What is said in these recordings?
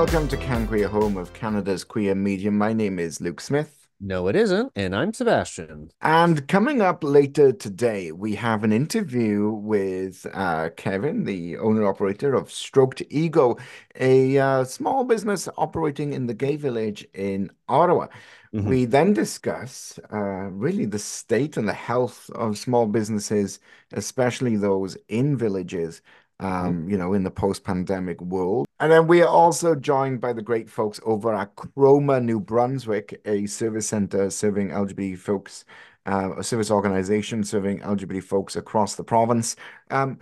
welcome to Can Queer, home of Canada's queer medium. My name is Luke Smith. No, it isn't. And I'm Sebastian. And coming up later today, we have an interview with uh, Kevin, the owner operator of Stroked Ego, a uh, small business operating in the gay village in Ottawa. Mm-hmm. We then discuss uh, really the state and the health of small businesses, especially those in villages. Um, you know, in the post-pandemic world. And then we are also joined by the great folks over at Chroma New Brunswick, a service center serving LGBT folks, uh, a service organization serving LGBT folks across the province. Um,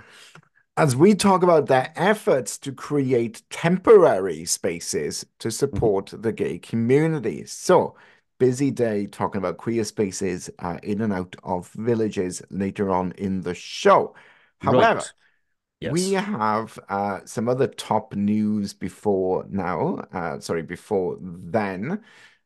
as we talk about their efforts to create temporary spaces to mm-hmm. support mm-hmm. the gay community. So, busy day talking about queer spaces uh, in and out of villages later on in the show. However, right. Yes. We have uh, some other top news before now. Uh, sorry, before then.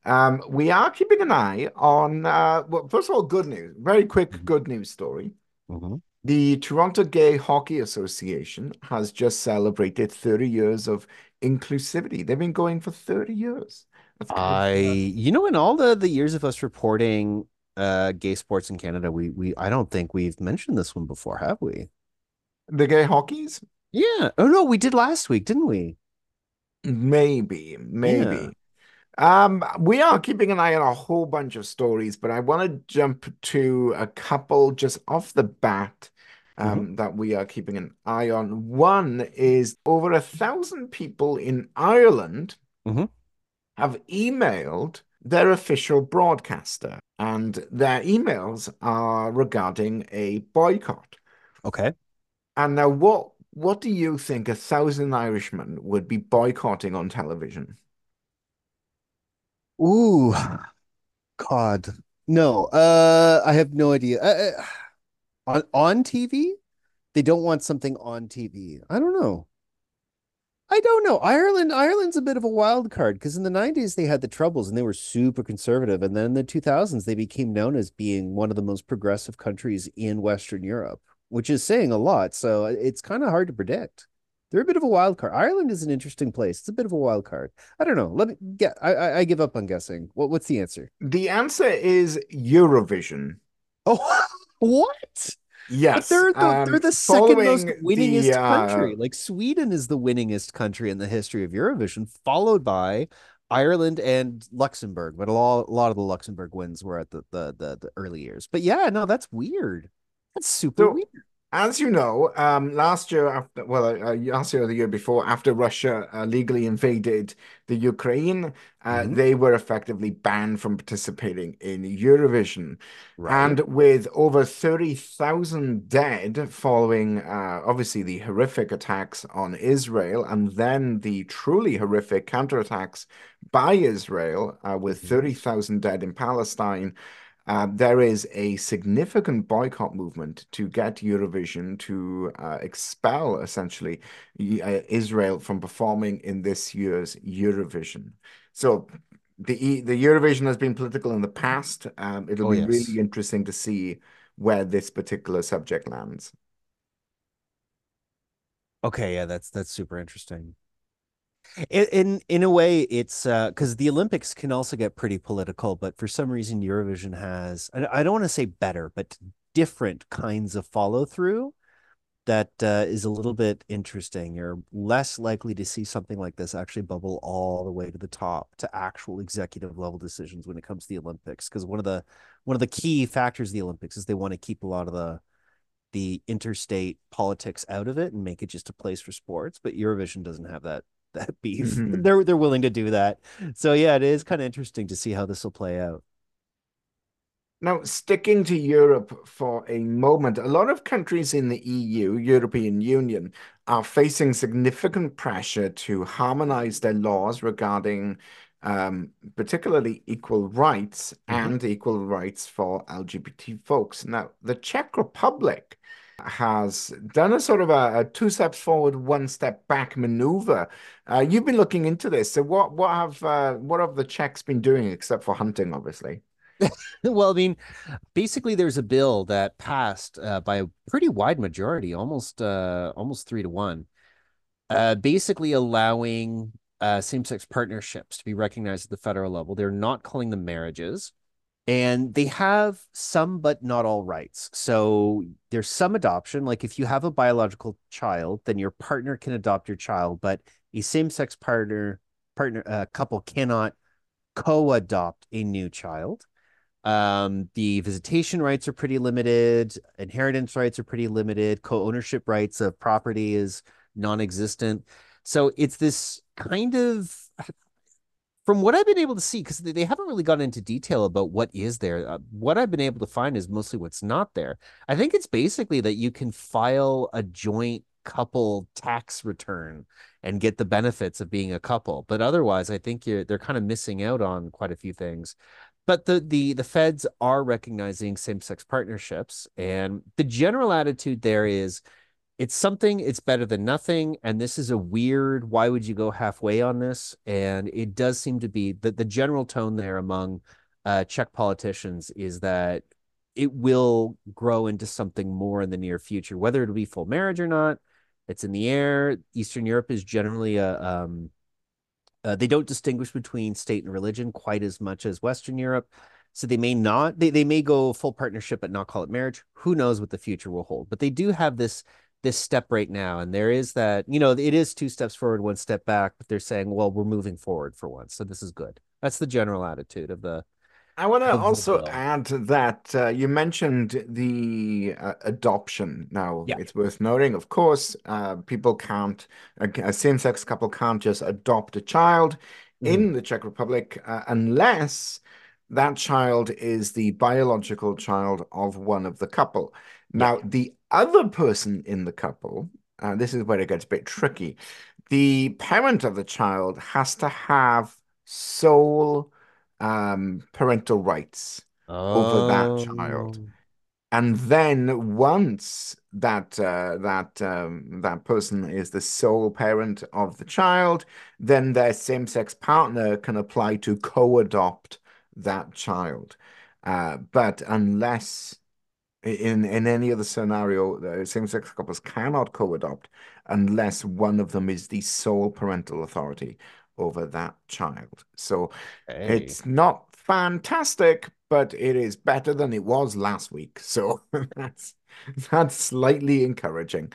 Um, we are keeping an eye on, uh, well, first of all, good news. Very quick mm-hmm. good news story. Mm-hmm. The Toronto Gay Hockey Association has just celebrated 30 years of inclusivity. They've been going for 30 years. I, you know, in all the the years of us reporting uh gay sports in Canada, we we I don't think we've mentioned this one before, have we? The gay hockeys? Yeah. Oh no, we did last week, didn't we? Maybe, maybe. Yeah. Um, we are keeping an eye on a whole bunch of stories, but I want to jump to a couple just off the bat um, mm-hmm. that we are keeping an eye on. One is over a thousand people in Ireland mm-hmm. have emailed their official broadcaster, and their emails are regarding a boycott. Okay. And now, what what do you think a thousand Irishmen would be boycotting on television? Ooh, God, no. Uh, I have no idea. Uh, uh on on TV, they don't want something on TV. I don't know. I don't know. Ireland, Ireland's a bit of a wild card because in the 90s they had the troubles and they were super conservative. And then in the 2000s, they became known as being one of the most progressive countries in Western Europe which is saying a lot. So uh, it's kind of hard to predict. They're a bit of a wild card. Ireland is an interesting place. It's a bit of a wild card. I don't know. Let me get. I I, I give up on guessing. What what's the answer? The answer is Eurovision. Oh, what? Yes, but they're the, um, they're the second most winningest the, uh... country. Like Sweden is the winningest country in the history of Eurovision, followed by Ireland and Luxembourg. But a lot, a lot of the Luxembourg wins were at the the the, the early years. But yeah, no, that's weird. That's super so, weird. As you know, um, last year, after well, uh, last year or the year before, after Russia uh, legally invaded the Ukraine, uh, mm-hmm. they were effectively banned from participating in Eurovision. Right. And with over 30,000 dead following, uh, obviously, the horrific attacks on Israel and then the truly horrific counterattacks by Israel, uh, with mm-hmm. 30,000 dead in Palestine. Uh, there is a significant boycott movement to get Eurovision to uh, expel essentially uh, Israel from performing in this year's Eurovision. So the the Eurovision has been political in the past. Um, it'll oh, be yes. really interesting to see where this particular subject lands. Okay, yeah, that's that's super interesting. In in a way, it's because uh, the Olympics can also get pretty political, but for some reason, Eurovision has I, don't want to say better, but different kinds of follow through that uh, is a little bit interesting. You're less likely to see something like this actually bubble all the way to the top to actual executive level decisions when it comes to the Olympics. Because one of the one of the key factors of the Olympics is they want to keep a lot of the the interstate politics out of it and make it just a place for sports. But Eurovision doesn't have that that beef. Mm-hmm. They're they're willing to do that. So yeah, it is kind of interesting to see how this will play out. Now, sticking to Europe for a moment, a lot of countries in the EU, European Union, are facing significant pressure to harmonize their laws regarding um, particularly equal rights mm-hmm. and equal rights for LGBT folks. Now, the Czech Republic has done a sort of a, a two steps forward, one step back maneuver. Uh, you've been looking into this. So what what have uh, what have the Czechs been doing except for hunting, obviously? well, I mean, basically, there's a bill that passed uh, by a pretty wide majority, almost uh, almost three to one, uh, basically allowing uh, same-sex partnerships to be recognized at the federal level. They're not calling them marriages, and they have some but not all rights. So there's some adoption. Like if you have a biological child, then your partner can adopt your child, but a same-sex partner partner uh, couple cannot co-adopt a new child. Um, the visitation rights are pretty limited, inheritance rights are pretty limited, co-ownership rights of property is non-existent. So it's this kind of from what I've been able to see, because they haven't really gone into detail about what is there. Uh, what I've been able to find is mostly what's not there. I think it's basically that you can file a joint couple tax return and get the benefits of being a couple. But otherwise, I think you're they're kind of missing out on quite a few things. But the the the feds are recognizing same-sex partnerships, and the general attitude there is it's something it's better than nothing and this is a weird why would you go halfway on this? And it does seem to be that the general tone there among uh, czech politicians is that it will grow into something more in the near future whether it'll be full marriage or not it's in the air. Eastern europe is generally a um, uh, they don't distinguish between state and religion quite as much as western europe so they may not they, they may go full partnership but not call it marriage. Who knows what the future will hold but they do have this this step right now and there is that you know it is two steps forward one step back but they're saying well we're moving forward for once so this is good that's the general attitude of the I want to also add that uh, you mentioned the uh, adoption. Now, yeah. it's worth noting, of course, uh, people can't, a, same-sex couple can't just adopt a child mm. in the Czech Republic uh, unless that child is the biological child of one of the couple. Now, the other person in the couple, uh, this is where it gets a bit tricky. The parent of the child has to have sole um, parental rights oh. over that child. Oh. And then once that uh, that um, that person is the sole parent of the child, then their same-sex partner can apply to co-adopt that child. Uh, but unless in in any other scenario, same-sex couples cannot co-adopt unless one of them is the sole parental authority over that child. So hey. it's not fantastic, but it is better than it was last week. So that's that's slightly encouraging.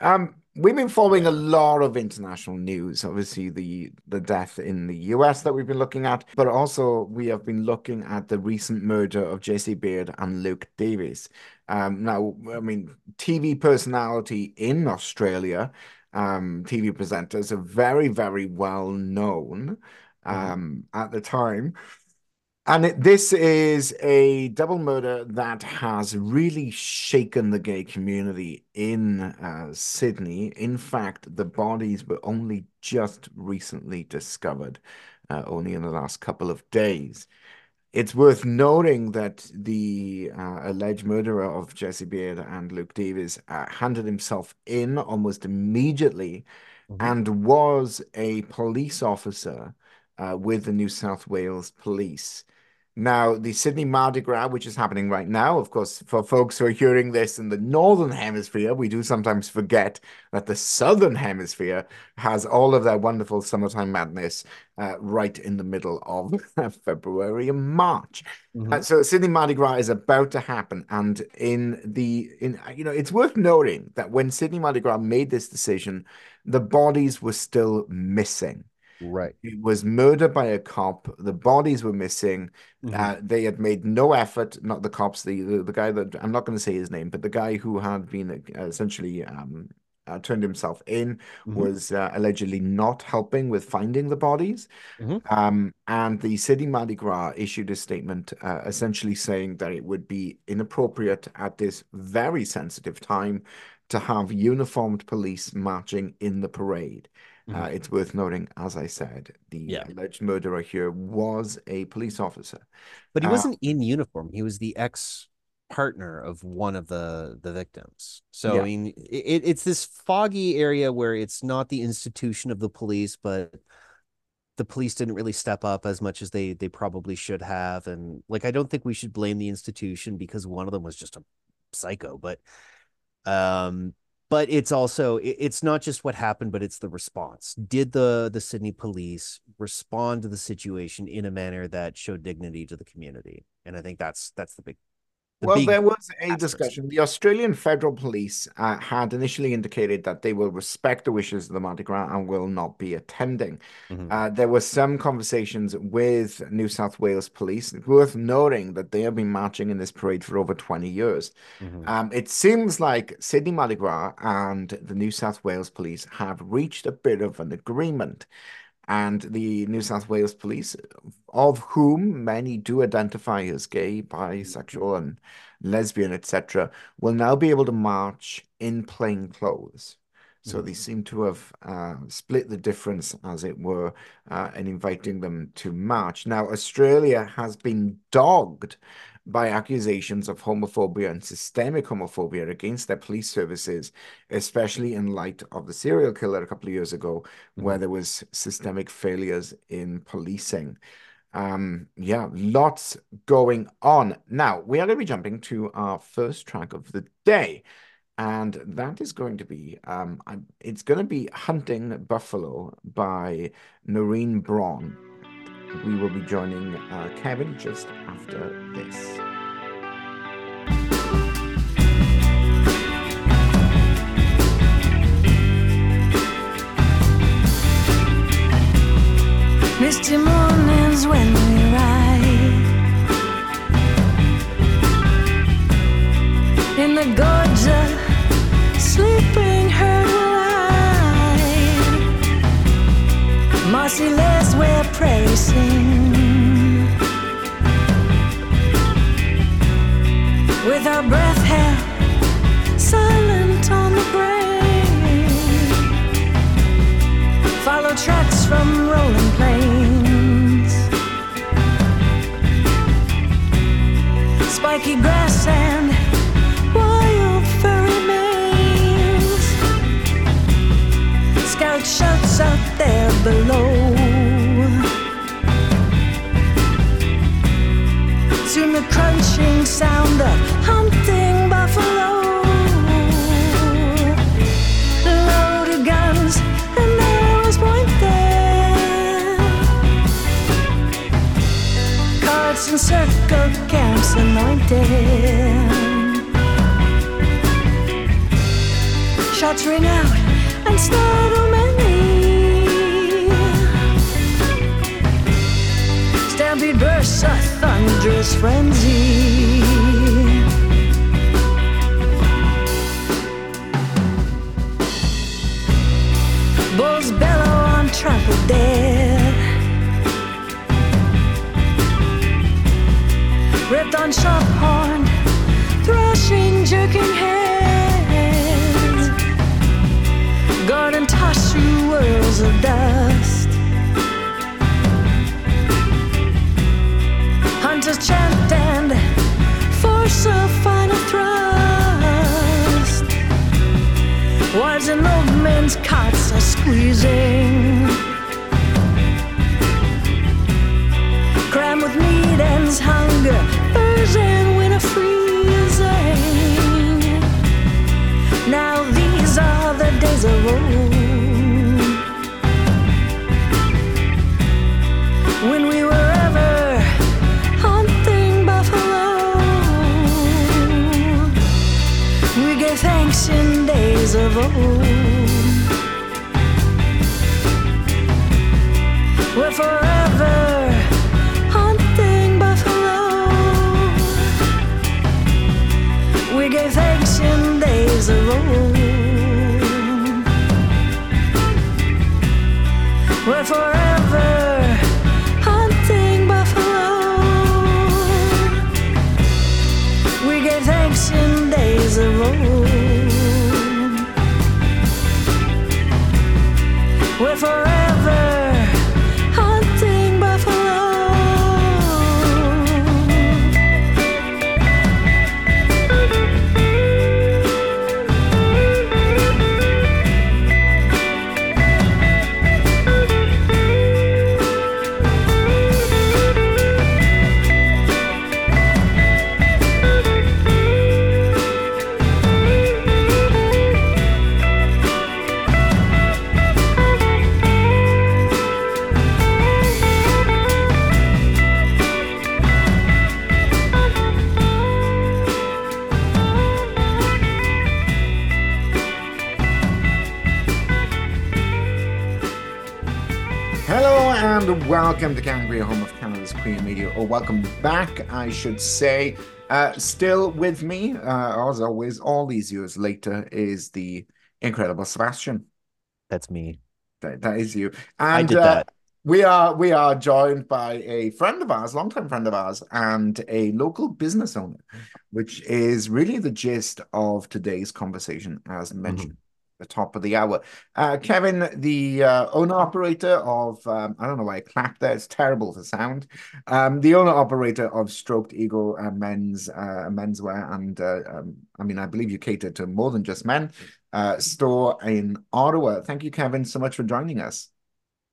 Um, we've been following a lot of international news. Obviously, the the death in the US that we've been looking at, but also we have been looking at the recent murder of Jesse Baird and Luke Davies. Um, now, I mean, TV personality in Australia, um, TV presenters are very, very well known mm-hmm. um, mm-hmm. at the time. And it, this is a double murder that has really shaken the gay community in uh, Sydney. In fact, the bodies were only just recently discovered, uh, only in the last couple of days. It's worth noting that the uh, alleged murderer of Jesse Baird and Luke Davies uh, handed himself in almost immediately mm-hmm. and was a police officer uh, with the New South Wales Police. Now, the Sydney Mardi Gras, which is happening right now, of course, for folks who are hearing this in the Northern Hemisphere, we do sometimes forget that the Southern Hemisphere has all of their wonderful summertime madness uh, right in the middle of February and March. Mm-hmm. Uh, so Sydney Mardi Gras is about to happen. And in the, in you know, it's worth noting that when Sydney Mardi Gras made this decision, the bodies were still missing. Right. He was murdered by a cop. The bodies were missing. Mm-hmm. Uh, they had made no effort, not the cops, the, the, the guy that I'm not going to say his name, but the guy who had been uh, essentially um, uh, turned himself in mm-hmm. was uh, allegedly not helping with finding the bodies. Mm-hmm. Um, and the Sydney Mardi Gras issued a statement uh, essentially saying that it would be inappropriate at this very sensitive time to have uniformed police marching in the parade. Uh, mm-hmm. Uh, it's worth noting, as I said, the yeah. alleged murderer here was a police officer, but he uh, wasn't in uniform. He was the ex partner of one of the the victims. So yeah. I mean, it, it's this foggy area where it's not the institution of the police, but the police didn't really step up as much as they they probably should have. And like, I don't think we should blame the institution because one of them was just a psycho, but um but it's also it's not just what happened but it's the response. Did the the sydney police respond to the situation in a manner that showed dignity to the community? And i think that's that's the big the well, big there was a discussion. The Australian Federal Police uh, had initially indicated that they will respect the wishes of the Mardi Gras and will not be attending. Mhm. Uh, there were some conversations with New South Wales Police, It's worth noting that they have been marching in this parade for over 20 years. Mhm. Um, it seems like Sydney Mardi Gras and the New South Wales Police have reached a bit of an agreement. And the New South Wales Police, of whom many do identify as gay, bisexual, and lesbian, etc., will now be able to march in plain clothes. So they seem to have uh, split the difference, as it were, uh, in inviting them to march. Now, Australia has been dogged by accusations of homophobia and systemic homophobia against their police services, especially in light of the serial killer a couple of years ago, where there was systemic failures in policing. Um, yeah, lots going on. Now, we are going to be jumping to our first track of the day. And that is going to be, um, it's going to be Hunting Buffalo by Norine Braun. We will be joining uh, Kevin just after this. Misty mornings when we ride in the gorge sleeping Mossy lace where prairie sing with our breath held silent on the brain follow tracks from rolling plains. Spiky grass and wild. Scout shouts out there below. Soon the crunching sound of hunting buffalo loaded guns and arrows point there. Carts and circle camps anointed. Shots ring out and startle many. Stampede bursts a thunderous frenzy. Bulls bellow on trampled dead. Ripped on sharp horn, thrashing, jerking heads. Garden tossed through whirls of dust. Hunters chant and force a final thrust. Wives and old men's cots are squeezing. Crammed with need and hunger, furs and winter freezing. Now these are the days of old. When we were ancient days of old. We're forever hunting buffalo. We gave ancient days of old. We're forever. forever. Welcome to Can Queer, home of Canada's Queen Media, or welcome back, I should say. Uh, still with me, uh, as always, all these years later, is the incredible Sebastian. That's me. That, that is you. And I did uh, that. we are we are joined by a friend of ours, longtime friend of ours, and a local business owner, which is really the gist of today's conversation, as mentioned. The top of the hour. Uh, Kevin, the uh, owner operator of, um, I don't know why I clapped there, it's terrible for sound. Um, the owner operator of Stroked Ego uh, men's uh, menswear, and uh, um, I mean, I believe you cater to more than just men, uh, store in Ottawa. Thank you, Kevin, so much for joining us.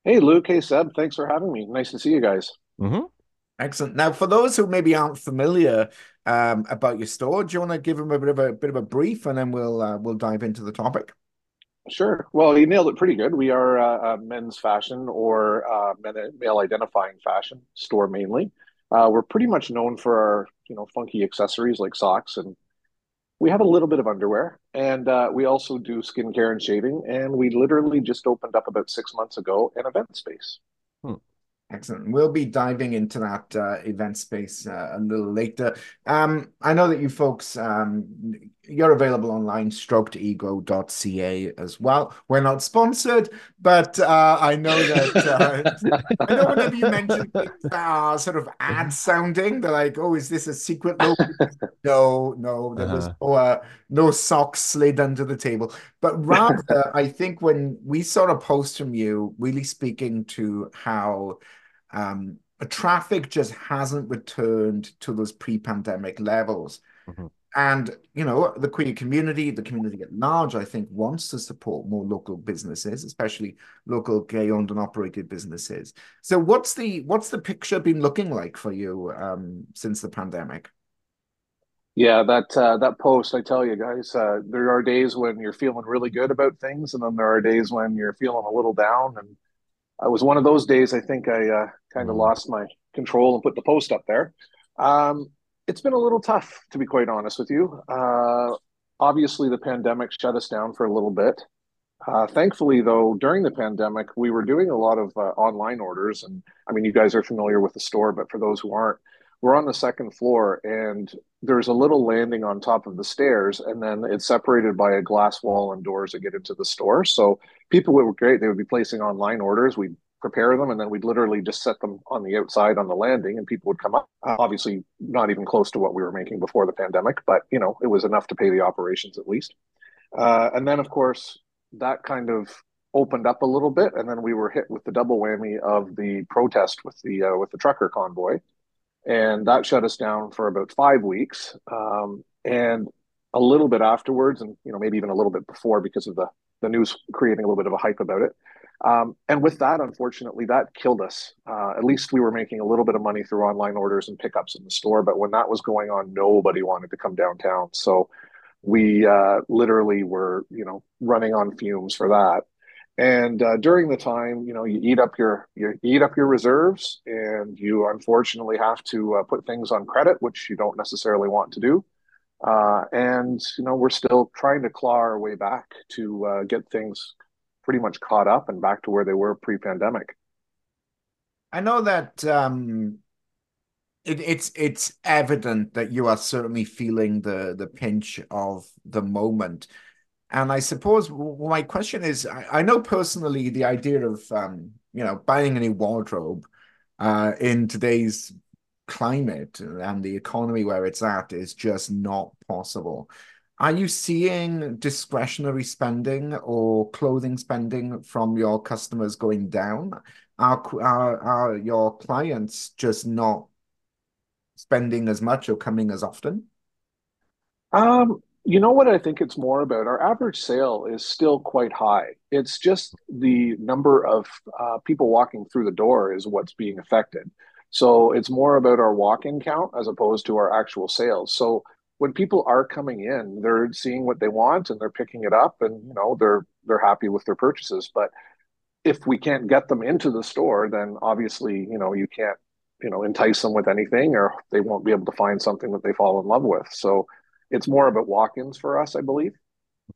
Hey, Luke. Hey, Seb. Thanks for having me. Nice to see you guys. hmm Excellent. Now, for those who maybe aren't familiar um, about your store, do you want to give them a bit of a bit of a brief, and then we'll uh, we'll dive into the topic. Sure. Well, you nailed it pretty good. We are uh, a men's fashion or uh, male identifying fashion store mainly. Uh, we're pretty much known for our, you know, funky accessories like socks, and we have a little bit of underwear, and uh, we also do skincare and shaving. And we literally just opened up about six months ago an event space. Excellent. We'll be diving into that uh, event space uh, a little later. Um, I know that you folks, um, you're available online, strokedego.ca as well. We're not sponsored, but uh, I know that uh, I know whenever you mention things that are sort of ad sounding, they're like, "Oh, is this a secret?" No, no, no. There was Uh-huh. no, uh, no socks slid under the table. But rather, I think when we saw a post from you, really speaking to how um, traffic just hasn't returned to those pre-pandemic levels. Mhm. And, you know, the queer community, the community at large, I think, wants to support more local businesses, especially local gay-owned and operated businesses. So what's the what's the picture been looking like for you um, since the pandemic? Yeah, that uh, that post, I tell you guys, uh, there are days when you're feeling really good about things, and then there are days when you're feeling a little down. And I was one of those days. I think I uh, kind of Mm. lost my control and put the post up there. Um, it's been a little tough, to be quite honest with you. Uh, obviously, the pandemic shut us down for a little bit. Uh, thankfully, though, during the pandemic, we were doing a lot of uh, online orders. And I mean, you guys are familiar with the store, but for those who aren't, we're on the second floor and there's a little landing on top of the stairs. And then it's separated by a glass wall and doors that get into the store. So people were great. They would be placing online orders. We'd prepare them and then we'd literally just set them on the outside on the landing and people would come up. Obviously, not even close to what we were making before the pandemic, but you know, it was enough to pay the operations at least. Uh, and then, of course, that kind of opened up a little bit, and then we were hit with the double whammy of the protest with the uh, with the trucker convoy, and that shut us down for about five weeks. Um, and a little bit afterwards, and you know maybe even a little bit before, because of the the news creating a little bit of a hype about it. Um, and with that, unfortunately, that killed us. Uh, at least we were making a little bit of money through online orders and pickups in the store, but when that was going on, nobody wanted to come downtown. So we uh, literally were, you know, running on fumes for that. And uh, during the time, you know, you eat up your you eat up your reserves, and you unfortunately have to uh, put things on credit, which you don't necessarily want to do. Uh, and you know, we're still trying to claw our way back to uh, get things pretty much caught up and back to where they were pre-pandemic. I know that um, it, it's it's evident that you are certainly feeling the the pinch of the moment. And I suppose my question is, I, I know personally the idea of um, you know, buying a new wardrobe uh, in today's climate and the economy where it's at is just not possible. Are you seeing discretionary spending or clothing spending from your customers going down? Are, are, are your clients just not spending as much or coming as often? Um, you know what I think it's more about? Our average sale is still quite high. It's just the number of uh, people walking through the door is what's being affected. So it's more about our walk-in count as opposed to our actual sales. So when people are coming in, they're seeing what they want and they're picking it up and you know they're they're happy with their purchases. But if we can't get them into the store, then obviously, you know, you can't, you know, entice them with anything or they won't be able to find something that they fall in love with. So it's more about walk-ins for us, I believe.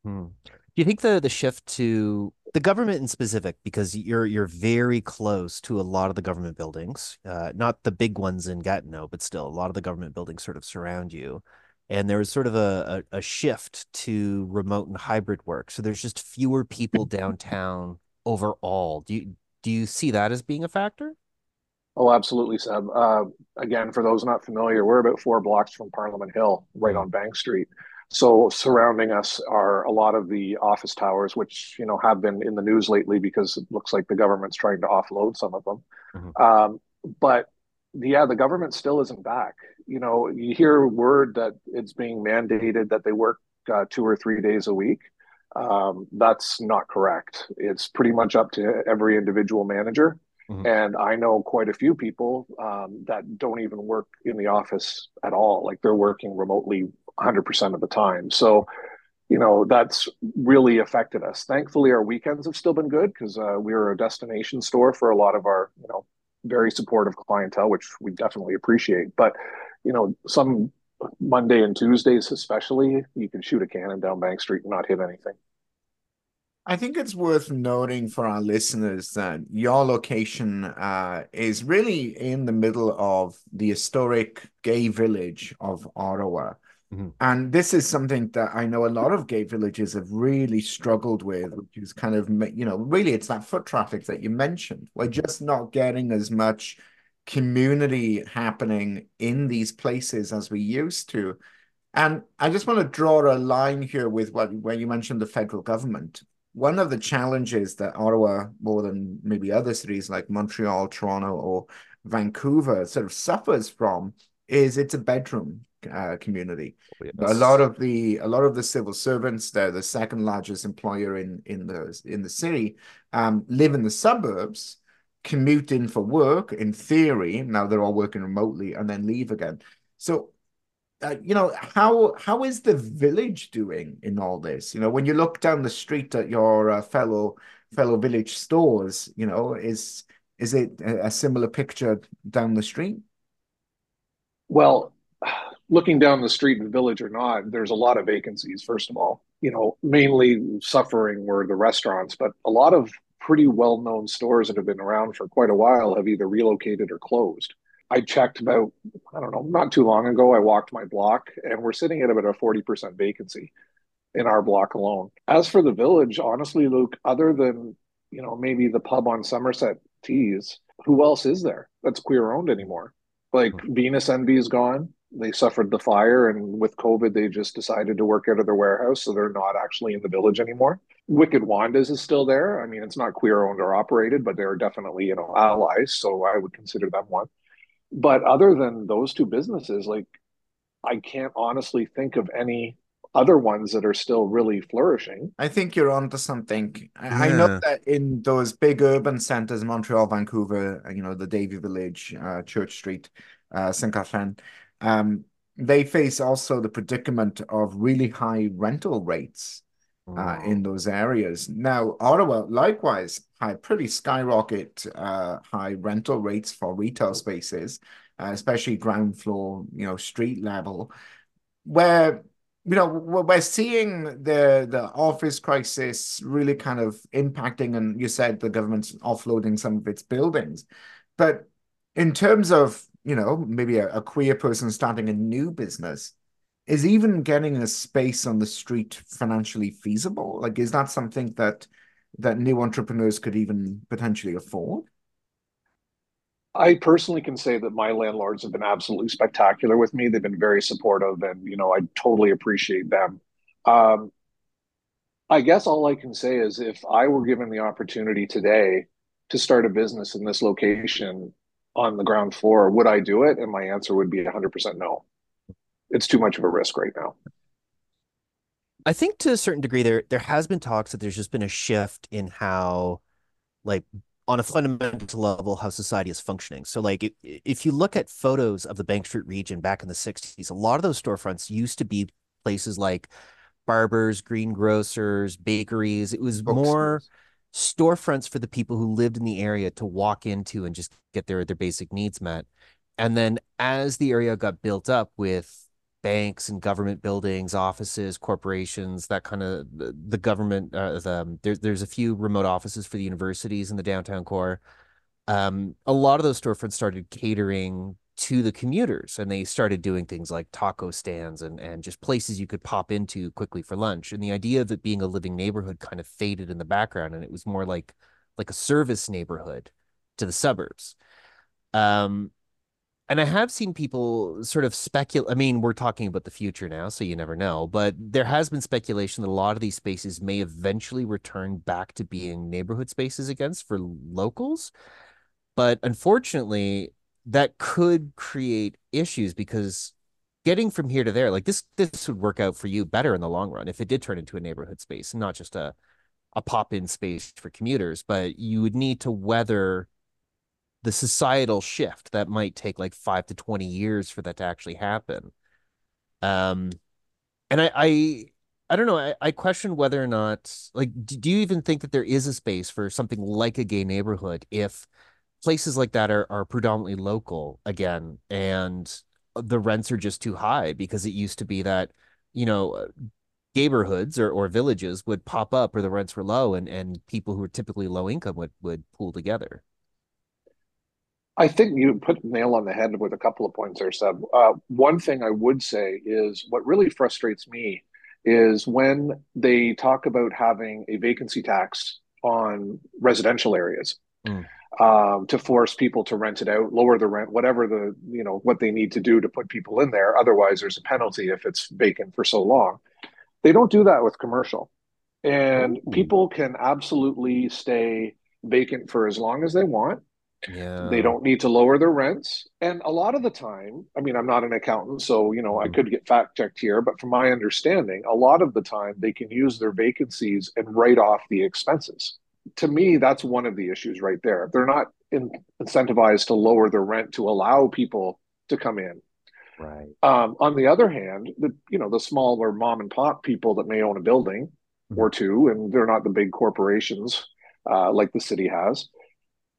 Mhm. Do you think the the shift to the government in specific, because you're you're very close to a lot of the government buildings, uh, not the big ones in Gatineau, but still a lot of the government buildings sort of surround you. And there was sort of a, a, a shift to remote and hybrid work. So there's just fewer people downtown overall. Do you do you see that as being a factor? Oh, absolutely, Seb. Uh, again, for those not familiar, we're about four blocks from Parliament Hill, right on Bank Street. So surrounding us are a lot of the office towers, which you know have been in the news lately because it looks like the government's trying to offload some of them. Mhm. Um, but yeah, the government still isn't back. You know, you hear word that it's being mandated that they work uh, two or three days a week. Um, that's not correct. It's pretty much up to every individual manager. Mhm. And I know quite a few people um, that don't even work in the office at all. Like they're working remotely 100% of the time. So, you know, that's really affected us. Thankfully, our weekends have still been good because uh, we're a destination store for a lot of our, you know, very supportive clientele, which we definitely appreciate. But, you know, some Monday and Tuesdays, especially, you can shoot a cannon down Bank Street and not hit anything. I think it's worth noting for our listeners that your location uh, is really in the middle of the historic gay village of Ottawa. Mhm. And this is something that I know a lot of gay villages have really struggled with, which is kind of, you know, really it's that foot traffic that you mentioned. We're just not getting as much community happening in these places as we used to. And I just want to draw a line here with what where you mentioned the federal government. One of the challenges that Ottawa, more than maybe other cities like Montreal, Toronto, or Vancouver, sort of suffers from is it's a bedroom uh, community. A lot of the a lot of the civil servants, they're the second largest employer in in the in the city, um, live in the suburbs, commute in for work. In theory, now they're all working remotely, and then leave again. So uh, you know, how how is the village doing in all this? You know, when you look down the street at your uh, fellow fellow village stores, you know, is is it a, a similar picture down the street? Well, looking down the street in the village or not, there's a lot of vacancies, first of all. You know, mainly suffering were the restaurants, but a lot of pretty well-known stores that have been around for quite a while have either relocated or closed. I checked about, I don't know, not too long ago, I walked my block and we're sitting at about a 40% vacancy in our block alone. As for the village, honestly, Luke, other than, you know, maybe the pub on Somerset Tees, who else is there that's queer owned anymore? Like hmm. Venus Envy is gone. They suffered the fire, and with COVID, they just decided to work out of their warehouse, so they're not actually in the village anymore. Wicked Wanda's is still there. I mean, it's not queer owned or operated, but they're definitely, you know, allies, so I would consider them one. But other than those two businesses, like I can't honestly think of any other ones that are still really flourishing. I think you're onto something. I, I know that in those big urban centers, Montreal, Vancouver, uh, you know, the Davie Village, uh, Church Street, uh, Saint-Catherine, um, they face also the predicament of really high rental rates uh, in those areas. Now, Ottawa, likewise, had pretty skyrocket uh, high rental rates for retail spaces, uh, especially ground floor, you know, street level, where you know we're we're seeing the the office crisis really kind of impacting, and you said the government's offloading some of its buildings, but in terms of you know maybe a, a queer person starting a new business is even getting a space on the street financially feasible? Like, is that something that that new entrepreneurs could even potentially afford? I personally can say that my landlords have been absolutely spectacular with me. They've been very supportive, and you know, I totally appreciate them. Um, I guess all I can say is if I were given the opportunity today to start a business in this location on the ground floor, would I do it? And my answer would be 100% no. It's too much of a risk right now. I think to a certain degree there there has been talks that there's just been a shift in how like on a fundamental level how society is functioning. So like if, if you look at photos of the Bank Street region back in the 60s, a lot of those storefronts used to be places like barbers, greengrocers, bakeries. It was more storefronts for the people who lived in the area to walk into and just get their their basic needs met. And then as the area got built up with banks and government buildings, offices, corporations, that kind of the, government. Uh, the, there, there's a few remote offices for the universities in the downtown core. Um, a lot of those storefronts started catering to the commuters and they started doing things like taco stands and, and just places you could pop into quickly for lunch. And the idea of it being a living neighborhood kind of faded in the background and it was more like like a service neighborhood to the suburbs. Um, and I have seen people sort of speculate. I mean, we're talking about the future now, so you never know. But there has been speculation that a lot of these spaces may eventually return back to being neighborhood spaces against for locals. But unfortunately, that could create issues because getting from here to there, like this, this would work out for you better in the long run if it did turn into a neighborhood space, and not just a a pop-in space for commuters. But you would need to weather the societal shift that might take like five to 20 years for that to actually happen. Um, and I, I, I don't know. I, I question whether or not, like, do you even think that there is a space for something like a gay neighborhood if places like that are, are predominantly local again and the rents are just too high because it used to be that, you know, neighborhoods or, or villages would pop up or the rents were low and, and people who were typically low income would, would pool together. I think you put the nail on the head with a couple of points there, Seb. Uh, one thing I would say is what really frustrates me is when they talk about having a vacancy tax on residential areas mm. um, to force people to rent it out, lower the rent, whatever the you know what they need to do to put people in there. Otherwise, there's a penalty if it's vacant for so long. They don't do that with commercial, and Ooh. people can absolutely stay vacant for as long as they want yeah. They don't need to lower their rents. And a lot of the time, I mean, I'm not an accountant, so, you know, I mm-hmm. could get fact checked here, but from my understanding, a lot of the time they can use their vacancies and write off the expenses. To me, that's one of the issues right there. They're not in, incentivized to lower their rent to allow people to come in. Right. Um, on the other hand, the you know the smaller mom and pop people that may own a building mm-hmm. or two, and they're not the big corporations uh, like the city has,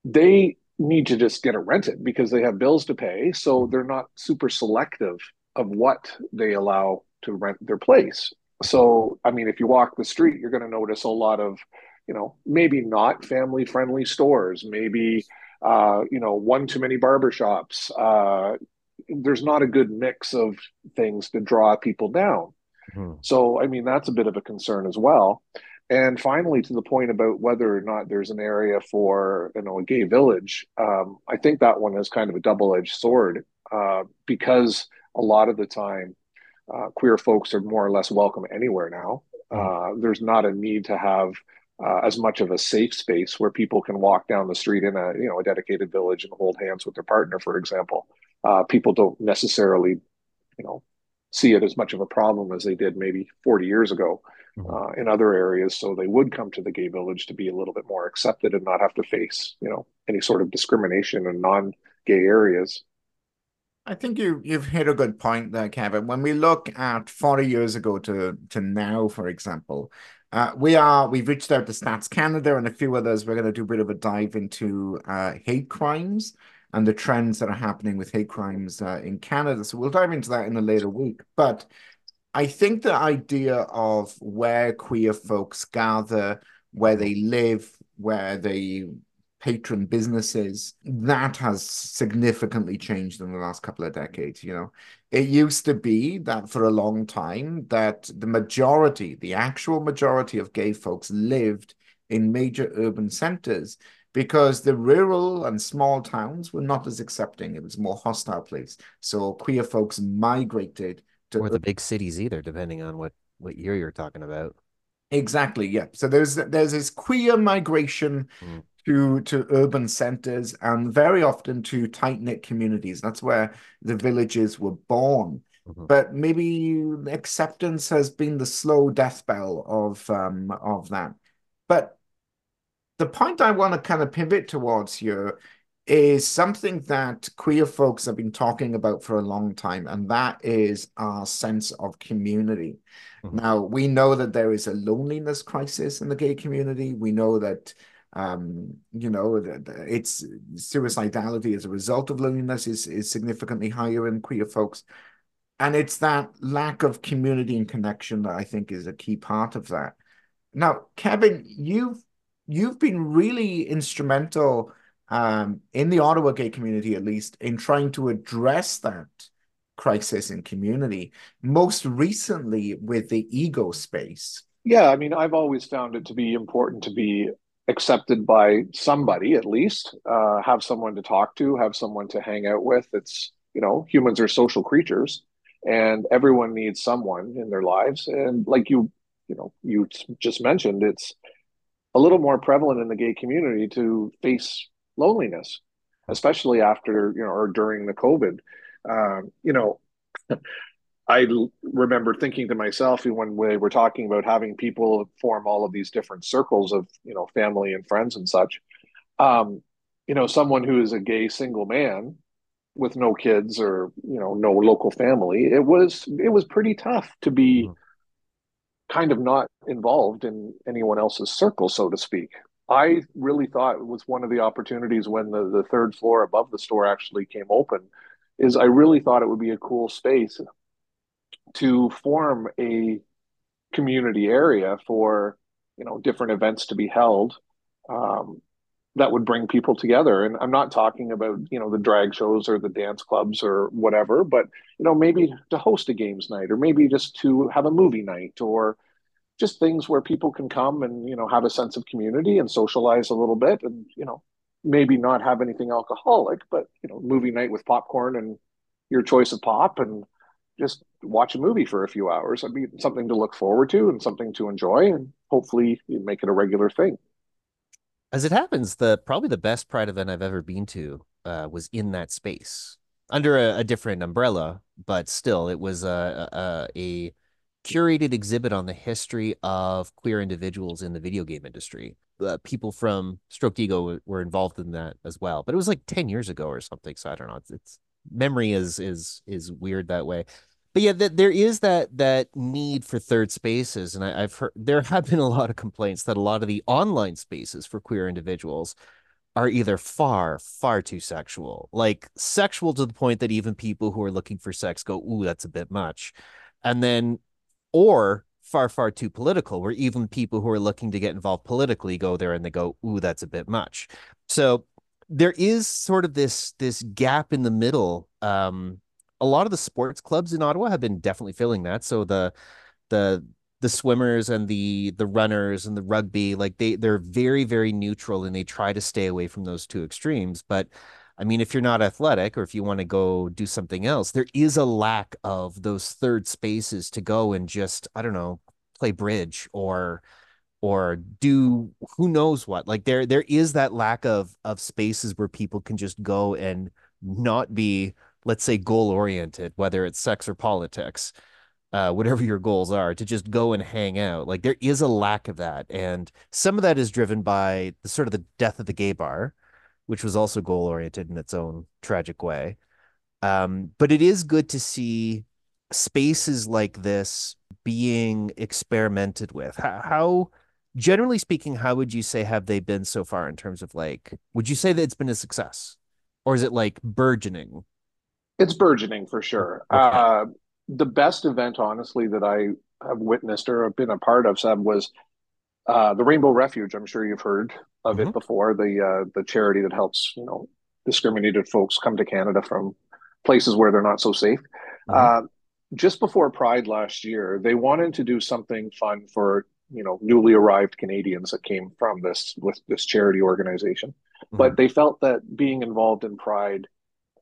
they need to just get it rented because they have bills to pay. So they're not super selective of what they allow to rent their place. So, I mean, if you walk the street, you're going to notice a lot of, you know, maybe not family friendly stores, maybe, uh, you know, one too many barbershops. Uh, there's not a good mix of things to draw people down. Mm-hmm. So, I mean, that's a bit of a concern as well. And finally, to the point about whether or not there's an area for you know a gay village, um, I think that one is kind of a double-edged sword uh, because a lot of the time, uh, queer folks are more or less welcome anywhere now. Mm-hmm. Uh, there's not a need to have uh, as much of a safe space where people can walk down the street in a you know a dedicated village and hold hands with their partner, for example. Uh, people don't necessarily, you know, see it as much of a problem as they did maybe 40 years ago. Uh, in other areas. So they would come to the gay village to be a little bit more accepted and not have to face, you know, any sort of discrimination in non-gay areas. I think you you've hit a good point there, Kevin. When we look at 40 years ago to to now, for example, uh, we are we've reached out to Stats Canada and a few others. We're going to do a bit of a dive into uh, hate crimes and the trends that are happening with hate crimes uh, in Canada. So we'll dive into that in a later week. But I think the idea of where queer folks gather, where they live, where they patron businesses, that has significantly changed in the last couple of decades. You know, it used to be that for a long time that the majority, the actual majority of gay folks lived in major urban centers because the rural and small towns were not as accepting. It was a more hostile place. So queer folks migrated or the big cities either, depending on what what year you're talking about. Exactly. Yeah. So there's there's this queer migration mm. to to urban centers and very often to tight knit communities. That's where the villages were born. Mm-hmm. But maybe acceptance has been the slow death bell of um of that. But the point I want to kind of pivot towards here is something that queer folks have been talking about for a long time, and that is our sense of community. Mm-hmm. Now, we know that there is a loneliness crisis in the gay community. We know that, um, you know, that it's suicidality as a result of loneliness is, is significantly higher in queer folks. And it's that lack of community and connection that I think is a key part of that. Now, Kevin, you've you've been really instrumental um, in the Ottawa gay community, at least, in trying to address that crisis in community. Most recently with the ego space. Yeah, I mean, I've always found it to be important to be accepted by somebody at least, uh, have someone to talk to, have someone to hang out with. It's, you know, humans are social creatures and everyone needs someone in their lives. And like you, you know, you just mentioned, it's a little more prevalent in the gay community to face loneliness, especially after, you know, or during the COVID. Um, you know, I remember thinking to myself when we were talking about having people form all of these different circles of you know family and friends and such. Um, you know, someone who is a gay single man with no kids or you know no local family, it was it was pretty tough to be mm. kind of not involved in anyone else's circle, so to speak. I really thought it was one of the opportunities when the, the third floor above the store actually came open is I really thought it would be a cool space to form a community area for you know different events to be held um, that would bring people together. And i'm not talking about you know the drag shows or the dance clubs or whatever but you know maybe to host a games night or maybe just to have a movie night or just things where people can come and you know have a sense of community and socialize a little bit and you know maybe not have anything alcoholic but you know movie night with popcorn and your choice of pop and just watch a movie for a few hours. i'd be something to look forward to and something to enjoy, and hopefully make it a regular thing. As it happens, the probably the best Pride event I've ever been to uh, was in that space under a, a, different umbrella, but still, it was a, a, a curated exhibit on the history of queer individuals in the video game industry. Uh, people from Stroked Ego were involved in that as well, but it was like ten years ago or something. So I don't know. It's, it's memory is is is weird that way but yeah that there is that that need for third spaces and I, have heard there have been a lot of complaints that a lot of the online spaces for queer individuals are either far far too sexual like sexual to the point that even people who are looking for sex go ooh that's a bit much and then or far far too political where even people who are looking to get involved politically go there and they go ooh that's a bit much so there is sort of this this gap in the middle. Um, a lot of the sports clubs in Ottawa have been definitely filling that. So the the the swimmers and the the runners and the rugby, like they they're very very neutral and they try to stay away from those two extremes. But I mean, if you're not athletic or if you want to go do something else, there is a lack of those third spaces to go and just I don't know play bridge or or do who knows what. Like there there is that lack of of spaces where people can just go and not be let's say goal oriented whether it's sex or politics uh, whatever your goals are to just go and hang out. Like there is a lack of that. And some of that is driven by the sort of the death of the gay bar which was also goal oriented in its own tragic way um, but it is good to see spaces like this being experimented with how, how generally speaking, how would you say have they been so far in terms of like, would you say that it's been a success or is it like burgeoning? It's burgeoning for sure. Okay. Uh, the best event, honestly, that I have witnessed or have been a part of, Seb, was uh, the Rainbow Refuge. I'm sure you've heard of mm-hmm. it before. The uh, the charity that helps you know discriminated folks come to Canada from places where they're not so safe. Mm-hmm. Uh, just before Pride last year, they wanted to do something fun for you know newly arrived Canadians that came from this with this charity organization, mm-hmm. but they felt that being involved in Pride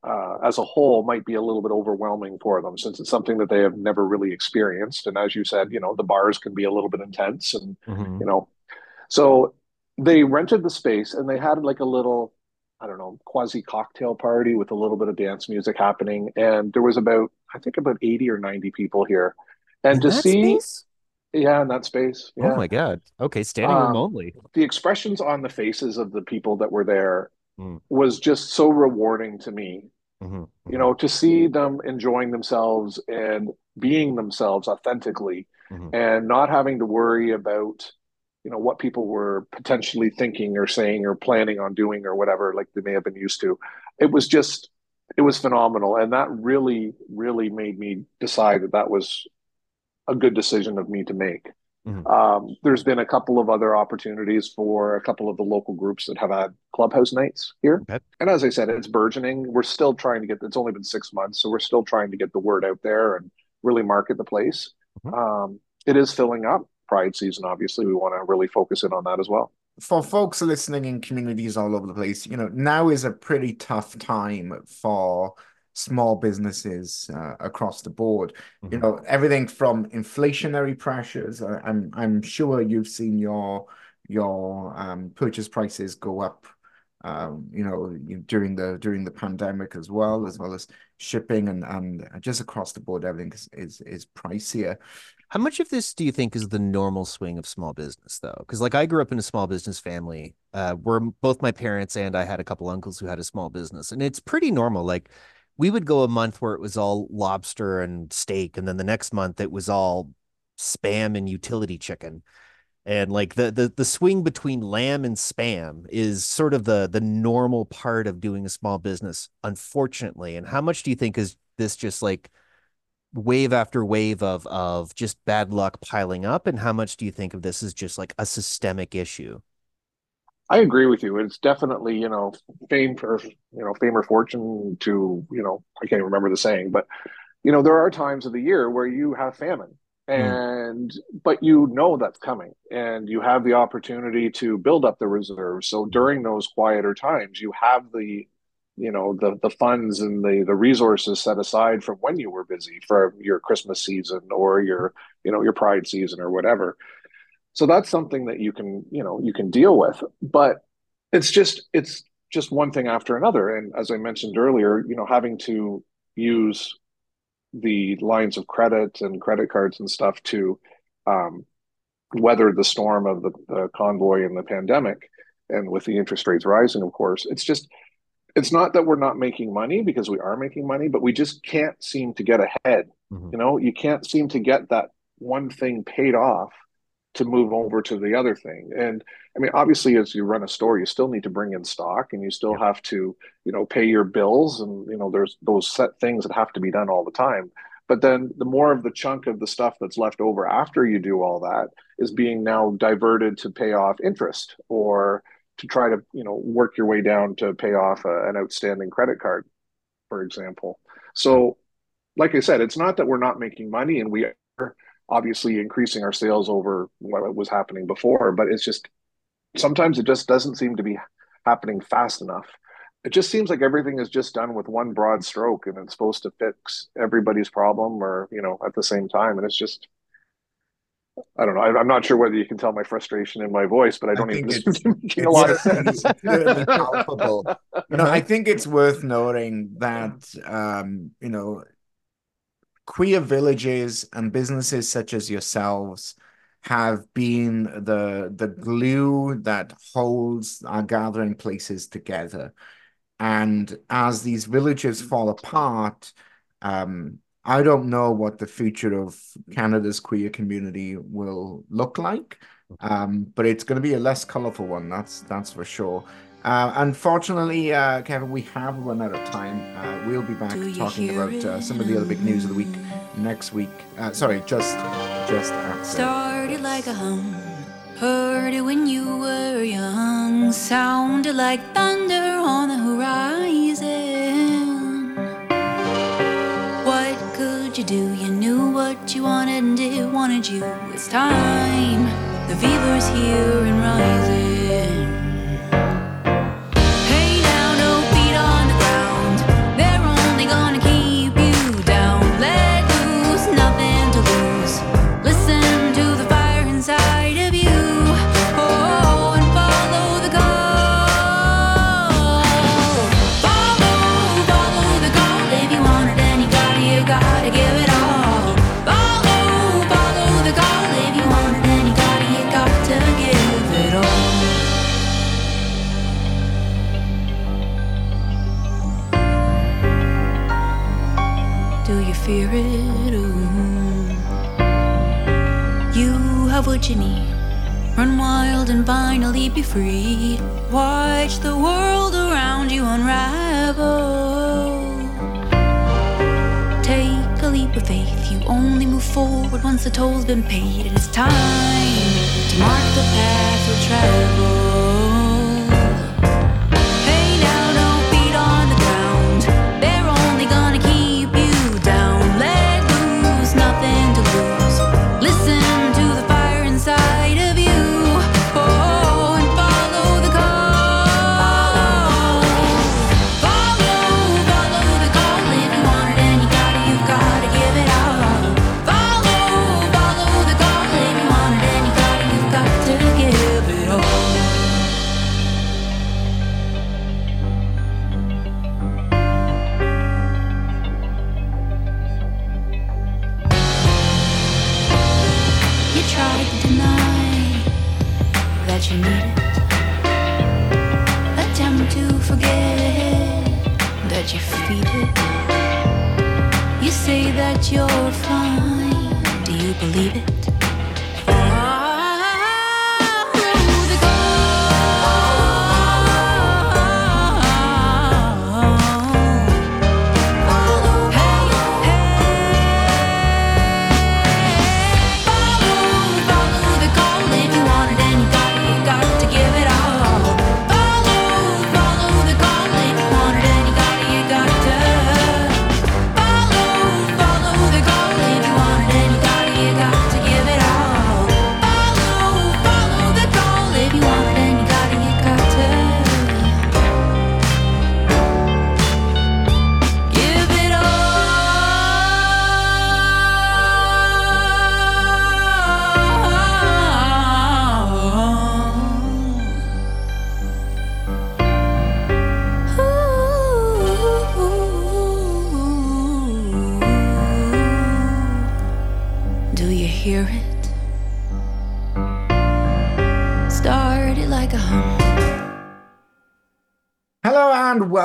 uh, as a whole might be a little bit overwhelming for them since it's something that they have never really experienced. And as you said, you know the bars can be a little bit intense, and mm-hmm. you know, so they rented the space and they had like a little I don't know, quasi cocktail party with a little bit of dance music happening. And there was about, I think about 80 or 90 people here. And in to see, space? Yeah, in that space. Oh yeah. Oh my god. Okay, standing um, room only. The expressions on the faces of the people that were there mm. was just so rewarding to me. Mm-hmm. You know, to see them enjoying themselves and being themselves authentically mm-hmm. and not having to worry about you know what people were potentially thinking or saying or planning on doing or whatever like they may have been used to it was just it was phenomenal, and that really, really made me decide that that was a good decision of me to make. Mhm. Um, there's been a couple of other opportunities for a couple of the local groups that have had clubhouse nights here. Okay. And as I said, it's burgeoning. We're still trying to get, it's only been six months, so we're still trying to get the word out there and really market the place. Mhm. Um, it is filling up. Pride season, obviously, we want to really focus in on that as well. For folks listening in communities all over the place, you know, now is a pretty tough time for small businesses uh, across the board. You Mhm. know, everything from inflationary pressures. uh, I'm I'm sure you've seen your your um, purchase prices go up. Um, you know, during the during the pandemic as well, as well as shipping and and just across the board, everything is is, is pricier. How much of this do you think is the normal swing of small business, though? Because, like, I grew up in a small business family uh, where both my parents and I had a couple uncles who had a small business, and it's pretty normal. Like, we would go a month where it was all lobster and steak, and then the next month it was all spam and utility chicken. And like the the the swing between lamb and spam is sort of the the normal part of doing a small business, unfortunately. And how much do you think is this just like wave after wave of of just bad luck piling up and how much do you think of this as just like a systemic issue I agree with you. It's definitely, you know, fame for, you know, fame or fortune to, you know, I can't remember the saying, but, you know, there are times of the year where you have famine hmm. and, but you know that's coming and you have the opportunity to build up the reserves. So during those quieter times, you have the, you know, the, the funds and the, the resources set aside from when you were busy for your Christmas season or your, you know, your pride season or whatever. So that's something that you can, you know, you can deal with. But it's just it's just one thing after another. And as I mentioned earlier, you know, having to use the lines of credit and credit cards and stuff to um, weather the storm of the, the convoy and the pandemic, and with the interest rates rising, of course, it's just it's not that we're not making money because we are making money, but we just can't seem to get ahead. Mhm. You know, you can't seem to get that one thing paid off to move over to the other thing. And I mean, obviously, as you run a store, you still need to bring in stock and you still have to, you know, pay your bills. And, you know, there's those set things that have to be done all the time. But then the more of the chunk of the stuff that's left over after you do all that is being now diverted to pay off interest or to try to, you know, work your way down to pay off a, an outstanding credit card, for example. So, like I said, it's not that we're not making money and we obviously increasing our sales over what was happening before, but it's just sometimes it just doesn't seem to be happening fast enough. It just seems like everything is just done with one broad stroke and it's supposed to fix everybody's problem or, you know, at the same time. And it's just, I don't know. I, I'm not sure whether you can tell my frustration in my voice, but I don't even think seem it's- making a lot of sense. clearly palpable. You know, I think it's worth noting that um, you know, queer villages and businesses such as yourselves have been the the glue that holds our gathering places together. And as these villages fall apart, um, I don't know what the future of Canada's queer community will look like, um, but it's going to be a less colorful one. That's that's for sure. Uh, unfortunately, uh, Kevin, we have run out of time. Uh, we'll be back talking about uh, some of the other big news of the week next week. Uh, sorry, just just after. Started like a hum, heard it when you were young, sounded like thunder on the horizon. What could you do? You knew what you wanted and it wanted you. It's time, the fever's here and rising. Run wild and finally be free. Watch the world around you unravel. Take a leap of faith. You only move forward once the toll's been paid, and it's time to mark the path you'll travel.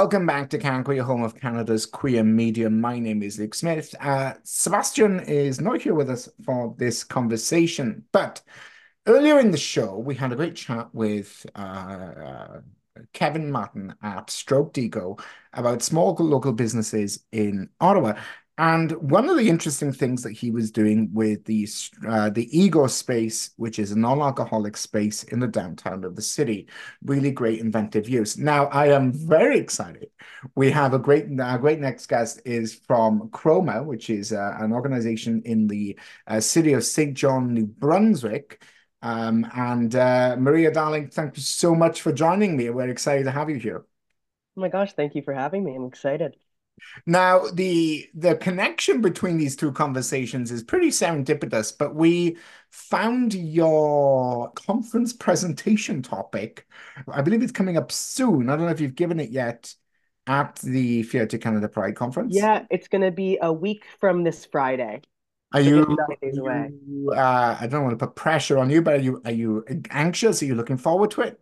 Welcome back to Can Queer, home of Canada's queer media. My name is Luke Smith. Uh, Sebastian is not here with us for this conversation, but earlier in the show, we had a great chat with uh, Kevin Martin at Stroked Ego about small local businesses in Ottawa. And one of the interesting things that he was doing with the uh, the Ego space, which is a non-alcoholic space in the downtown of the city, really great inventive use. Now, I am very excited. We have a great, our great next guest is from Chroma, which is uh, an organization in the uh, city of St. John, New Brunswick. Um, and uh, Mariah Darling, thank you so much for joining me. We're excited to have you here. Oh my gosh, thank you for having me. I'm excited. Now, the the connection between these two conversations is pretty serendipitous, but we found your conference presentation topic. I believe it's coming up soon. I don't know if you've given it yet at the Fierté Canada Pride conference. Yeah, it's going to be a week from this Friday. Are So you, just nine days away. you, uh, I don't want to put pressure on you, but are you are you anxious? Are you looking forward to it?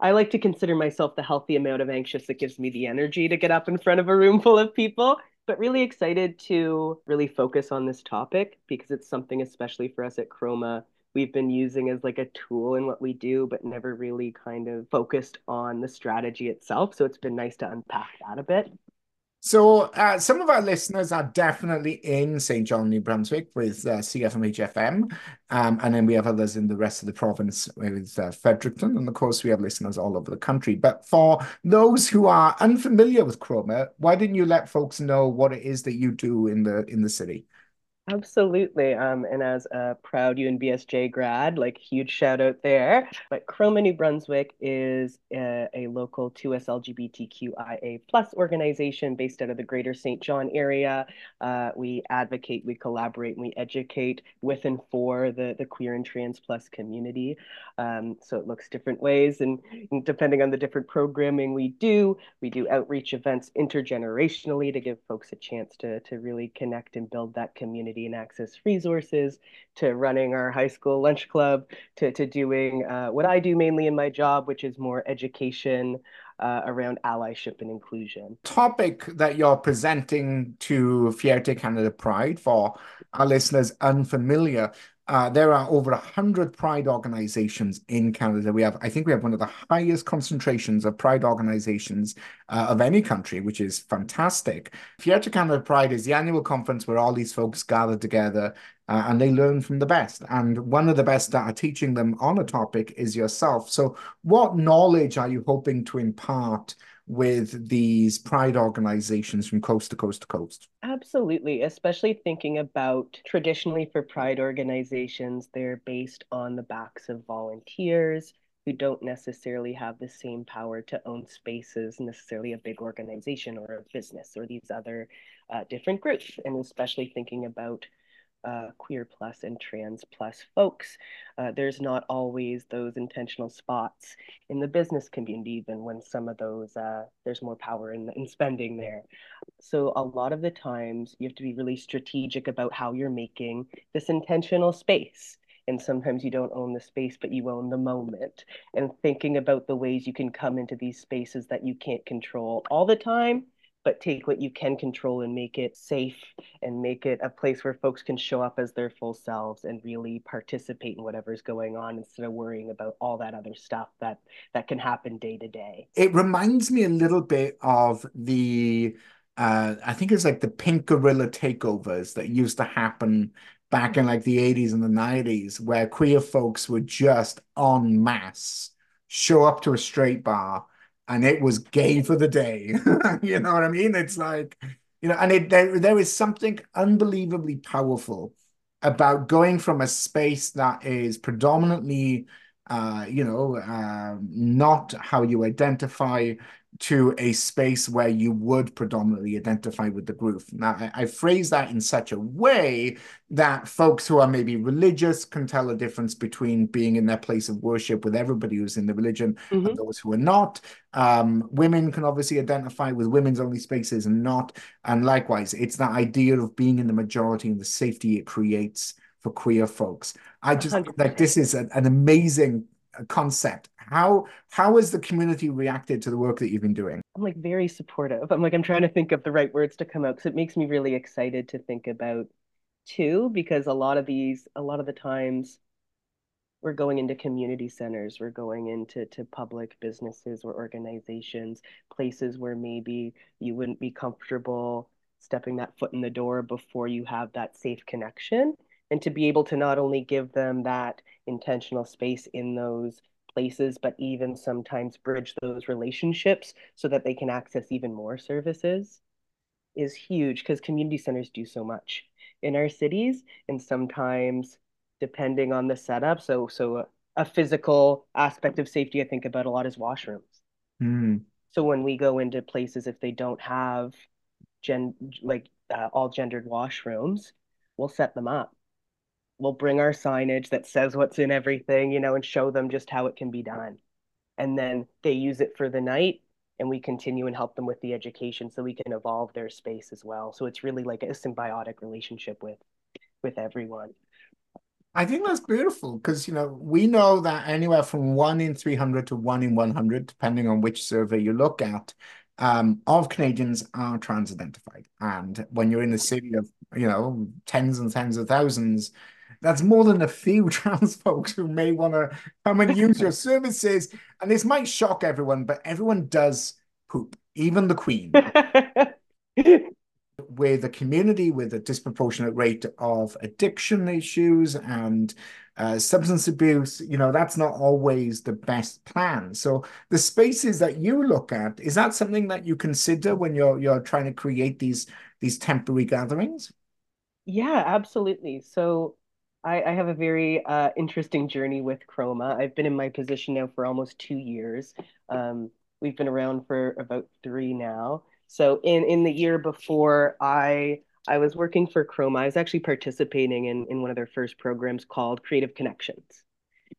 I like to consider myself the healthy amount of anxious that gives me the energy to get up in front of a room full of people, but really excited to really focus on this topic because it's something, especially for us at Chroma, we've been using as like a tool in what we do, but never really kind of focused on the strategy itself. So it's been nice to unpack that a bit. So, uh, some of our listeners are definitely in St. John, New Brunswick with uh, CFMH FM. Um, and then we have others in the rest of the province with uh, Fredericton. And of course, we have listeners all over the country. But for those who are unfamiliar with Chroma, why didn't you let folks know what it is that you do in the in the city? Absolutely. Um, and as a proud UNBSJ grad, like huge shout out there. But Chroma New Brunswick is a, a local 2S LGBTQIA plus organization based out of the greater St. John area. Uh, we advocate, we collaborate, and we educate with and for the, the queer and trans plus community. Um, so it looks different ways. And, and depending on the different programming we do, we do outreach events intergenerationally to give folks a chance to, to really connect and build that community and access resources, to running our high school lunch club, to, to doing uh, what I do mainly in my job, which is more education uh, around allyship and inclusion. Topic that you're presenting to Fierté Canada Pride for our listeners unfamiliar. Uh, there are over a hundred pride organizations in Canada. We have, I think, we have one of the highest concentrations of pride organizations uh, of any country, which is fantastic. Fierté Canada Pride is the annual conference where all these folks gather together uh, and they learn from the best. And one of the best that are teaching them on a topic is yourself. So, what knowledge are you hoping to impart? With these pride organizations from coast to coast to coast. Absolutely, especially thinking about traditionally for pride organizations, they're based on the backs of volunteers who don't necessarily have the same power to own spaces, necessarily a big organization or a business or these other uh, different groups. And especially thinking about uh, queer plus and trans plus folks. Uh, there's not always those intentional spots in the business community, even when some of those, uh, there's more power in, in spending there. So a lot of the times you have to be really strategic about how you're making this intentional space. And sometimes you don't own the space, but you own the moment. And thinking about the ways you can come into these spaces that you can't control all the time but take what you can control and make it safe and make it a place where folks can show up as their full selves and really participate in whatever's going on instead of worrying about all that other stuff that that can happen day to day. It reminds me a little bit of the uh, I think it's like the pink gorilla takeovers that used to happen back in like the 80s and the 90s where queer folks would just en masse show up to a straight bar and it was gay for the day. you know what I mean? It's like, you know, and it there, there is something unbelievably powerful about going from a space that is predominantly uh, you know, uh, not how you identify to a space where you would predominantly identify with the group. Now, I, I, phrase that in such a way that folks who are maybe religious can tell a difference between being in their place of worship with everybody who's in the religion mm-hmm. and those who are not. Um, women can obviously identify with women's only spaces and not. And likewise, it's that idea of being in the majority and the safety it creates for queer folks. I just 100%. like this is an amazing concept how how has the community reacted to the work that you've been doing? I'm like very supportive. I'm like i'm trying to think of the right words to come out because it makes me really excited to think about too because a lot of these a lot of the times we're going into community centers we're going into to public businesses or organizations places where maybe you wouldn't be comfortable stepping that foot in the door before you have that safe connection and to be able to not only give them that intentional space in those places, but even sometimes bridge those relationships so that they can access even more services is huge because community centers do so much in our cities and sometimes depending on the setup so so a physical aspect of safety i think about a lot is washrooms mm. so when we go into places if they don't have gen like uh, all gendered washrooms we'll set them up we'll bring our signage that says what's in everything, you know, and show them just how it can be done. And then they use it for the night and we continue and help them with the education so we can evolve their space as well. So it's really like a symbiotic relationship with with everyone. I think that's beautiful because you know we know that anywhere from one in 300 to one in 100, depending on which survey you look at, um, of Canadians are trans identified. And when you're in a city of you know tens and tens of thousands, that's more than a few trans folks who may want to come and use your services. And this might shock everyone, but everyone does poop, even the queen. with a community with a disproportionate rate of addiction issues and uh, substance abuse, you know, that's not always the best plan. So the spaces that you look at, is that something that you consider when you're you're trying to create these these temporary gatherings? Yeah, absolutely. So I, I have a very uh, interesting journey with Chroma. I've been in my position now for almost two years. Um, we've been around for about three now. So in in the year before, I I was working for Chroma. I was actually participating in in one of their first programs called Creative Connections.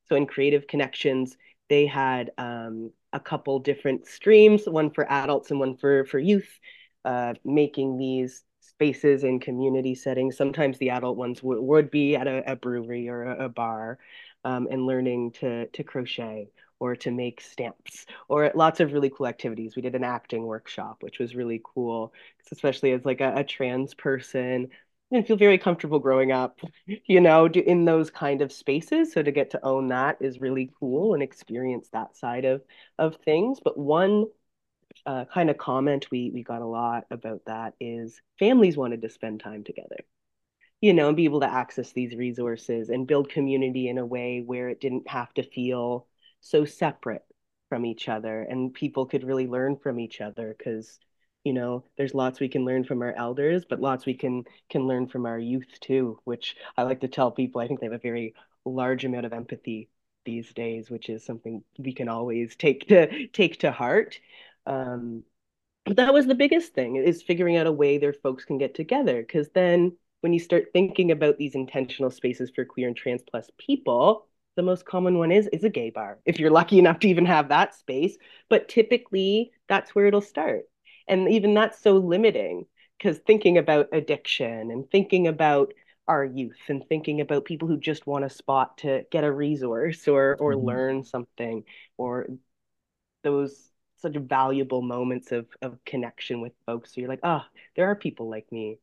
So in Creative Connections, they had um, a couple different streams, one for adults and one for for youth, uh, making these spaces in community settings. Sometimes the adult ones w- would be at a, a brewery or a, a bar um, and learning to, to crochet or to make stamps or lots of really cool activities. We did an acting workshop, which was really cool, especially as like a, a trans person. didn't feel very comfortable growing up, you know, in those kind of spaces. So to get to own that is really cool and experience that side of of things. But one uh, kind of comment we we got a lot about that is families wanted to spend time together, you know, and be able to access these resources and build community in a way where it didn't have to feel so separate from each other and people could really learn from each other because you know there's lots we can learn from our elders but lots we can can learn from our youth too which i like to tell people i think they have a very large amount of empathy these days which is something we can always take to take to heart um, but that was the biggest thing is figuring out a way their folks can get together. Because then when you start thinking about these intentional spaces for queer and trans plus people the most common one is is a gay bar if you're lucky enough to even have that space. But typically that's where it'll start. And even that's so limiting because thinking about addiction and thinking about our youth and thinking about people who just want a spot to get a resource or or mm-hmm. learn something or those such valuable moments of of connection with folks. So you're like oh there are people like me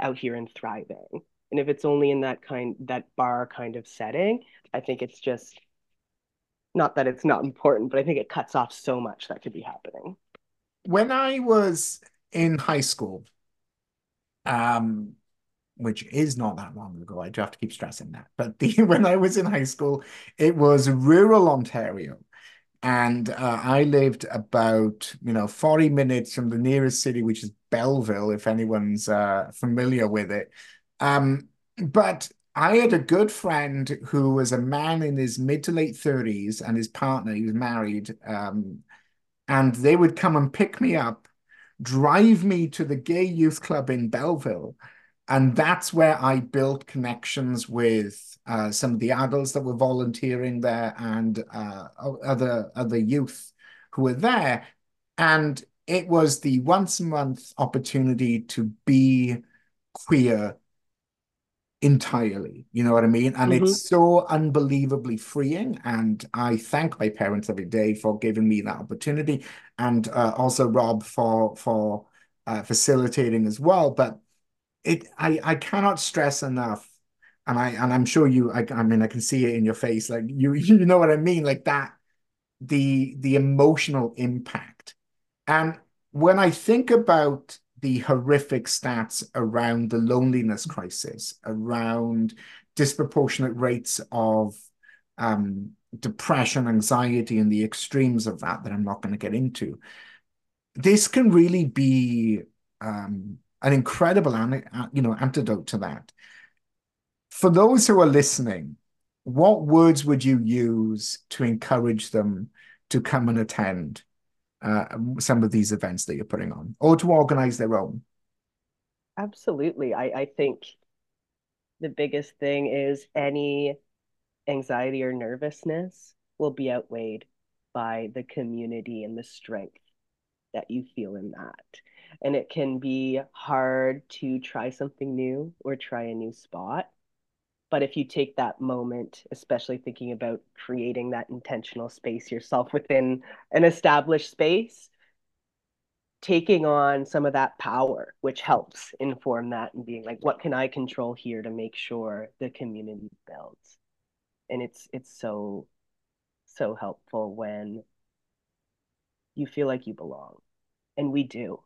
out here and thriving. And if it's only in that kind that bar kind of setting i think it's just not that it's not important but i think it cuts off so much that could be happening. When i was in high school um which is not that long ago i do have to keep stressing that but the when i was in high school it was rural ontario and uh, I lived about you know 40 minutes from the nearest city, which is Belleville, if anyone's uh, familiar with it. Um, but I had a good friend who was a man in his mid to late 30s, and his partner, he was married, um, and they would come and pick me up, drive me to the gay youth club in Belleville. And that's where I built connections with uh, some of the adults that were volunteering there and uh, other other youth who were there. And it was the once a month opportunity to be queer entirely. You know what I mean? And mm-hmm. it's so unbelievably freeing. And I thank my parents every day for giving me that opportunity, and uh, also Rob for for uh, facilitating as well. But it, I, I cannot stress enough, and I and I'm sure you. I, I mean, I can see it in your face. Like you, you know what I mean? Like that, the the emotional impact, and when I think about the horrific stats around the loneliness crisis, around disproportionate rates of um, depression, anxiety, and the extremes of that that I'm not going to get into. This can really be um, an incredible, you know, antidote to that. For those who are listening, what words would you use to encourage them to come and attend uh, some of these events that you're putting on or to organize their own? Absolutely. I, I think the biggest thing is any anxiety or nervousness will be outweighed by the community and the strength that you feel in that. And it can be hard to try something new or try a new spot. But if you take that moment, especially thinking about creating that intentional space yourself within an established space, taking on some of that power, which helps inform that and being like, what can I control here to make sure the community builds? And it's it's so so helpful when you feel like you belong. And we do.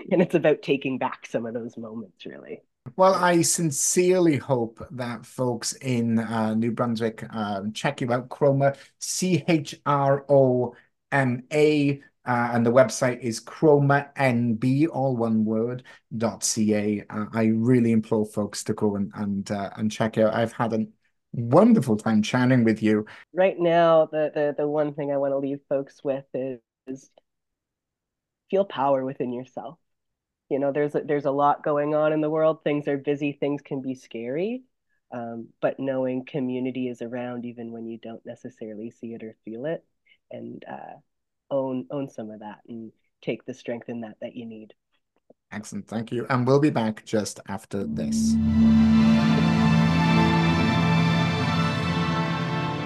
And it's about taking back some of those moments, really. Well, I sincerely hope that folks in uh, New Brunswick um, check you out. Chroma, C H R O M A, uh, and the website is chromanb, all one word, dot ca. Uh, I really implore folks to go and and, uh, and check out. I've had a wonderful time chatting with you. Right now, the the, the one thing I want to leave folks with is, is feel power within yourself you know there's a, there's a lot going on in the world things are busy things can be scary um, but knowing community is around even when you don't necessarily see it or feel it and uh, own own some of that and take the strength in that that you need excellent thank you and we'll be back just after this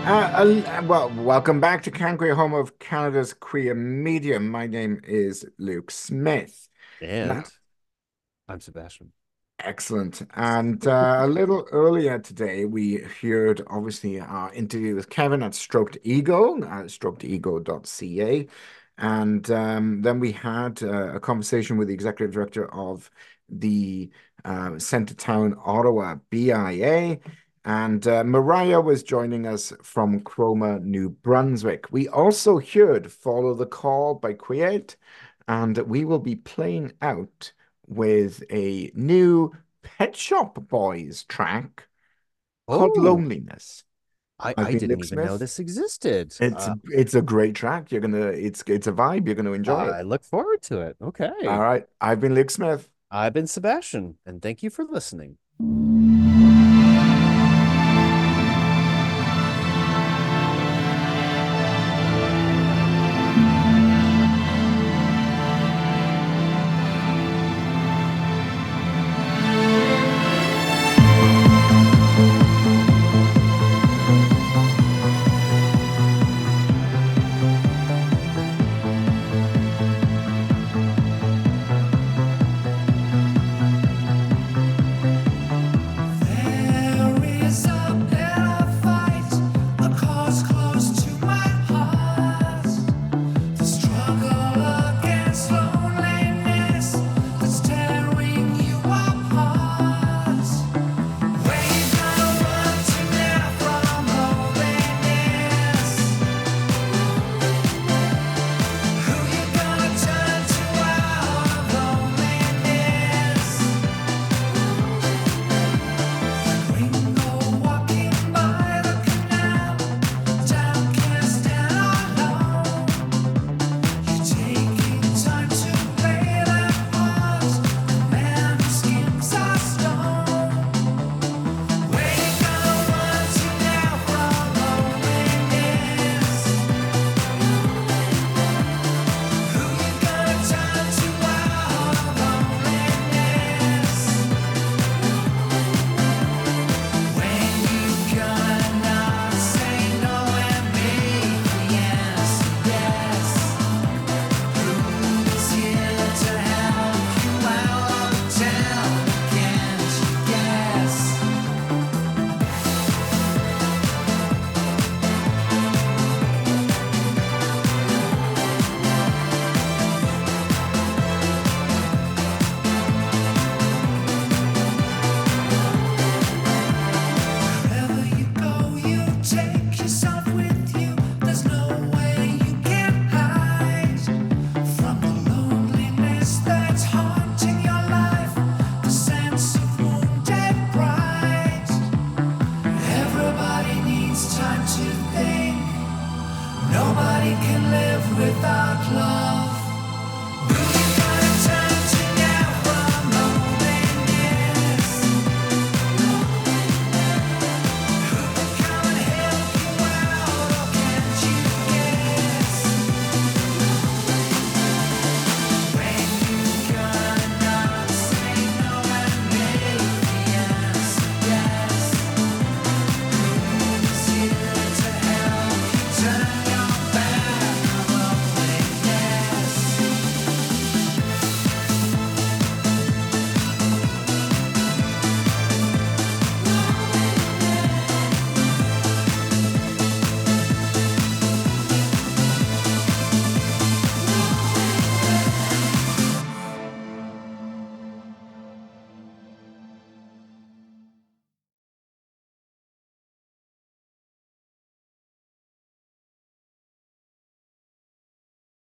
Uh, uh, well, welcome back to CanQueer, home of Canada's queer media. My name is Luke Smith. And I'm Sebastian. Excellent. And uh, a little earlier today, we heard obviously our interview with Kevin at Stroked Ego, uh, strokedego.ca. And um, then we had uh, a conversation with the executive director of the uh, Centertown Ottawa BIA. And uh, Mariah was joining us from Chroma, New Brunswick. We also heard Follow the Call by KWIAT, and we will be playing out with a new Pet Shop Boys track called Oh, Loneliness. I, I didn't Luke even know this existed. It's Uh, it's a great track. You're gonna it's it's a vibe. You're gonna enjoy I it. look forward to it. Okay. All right. I've been Luke Smith. I've been Sebastian, and thank you for listening.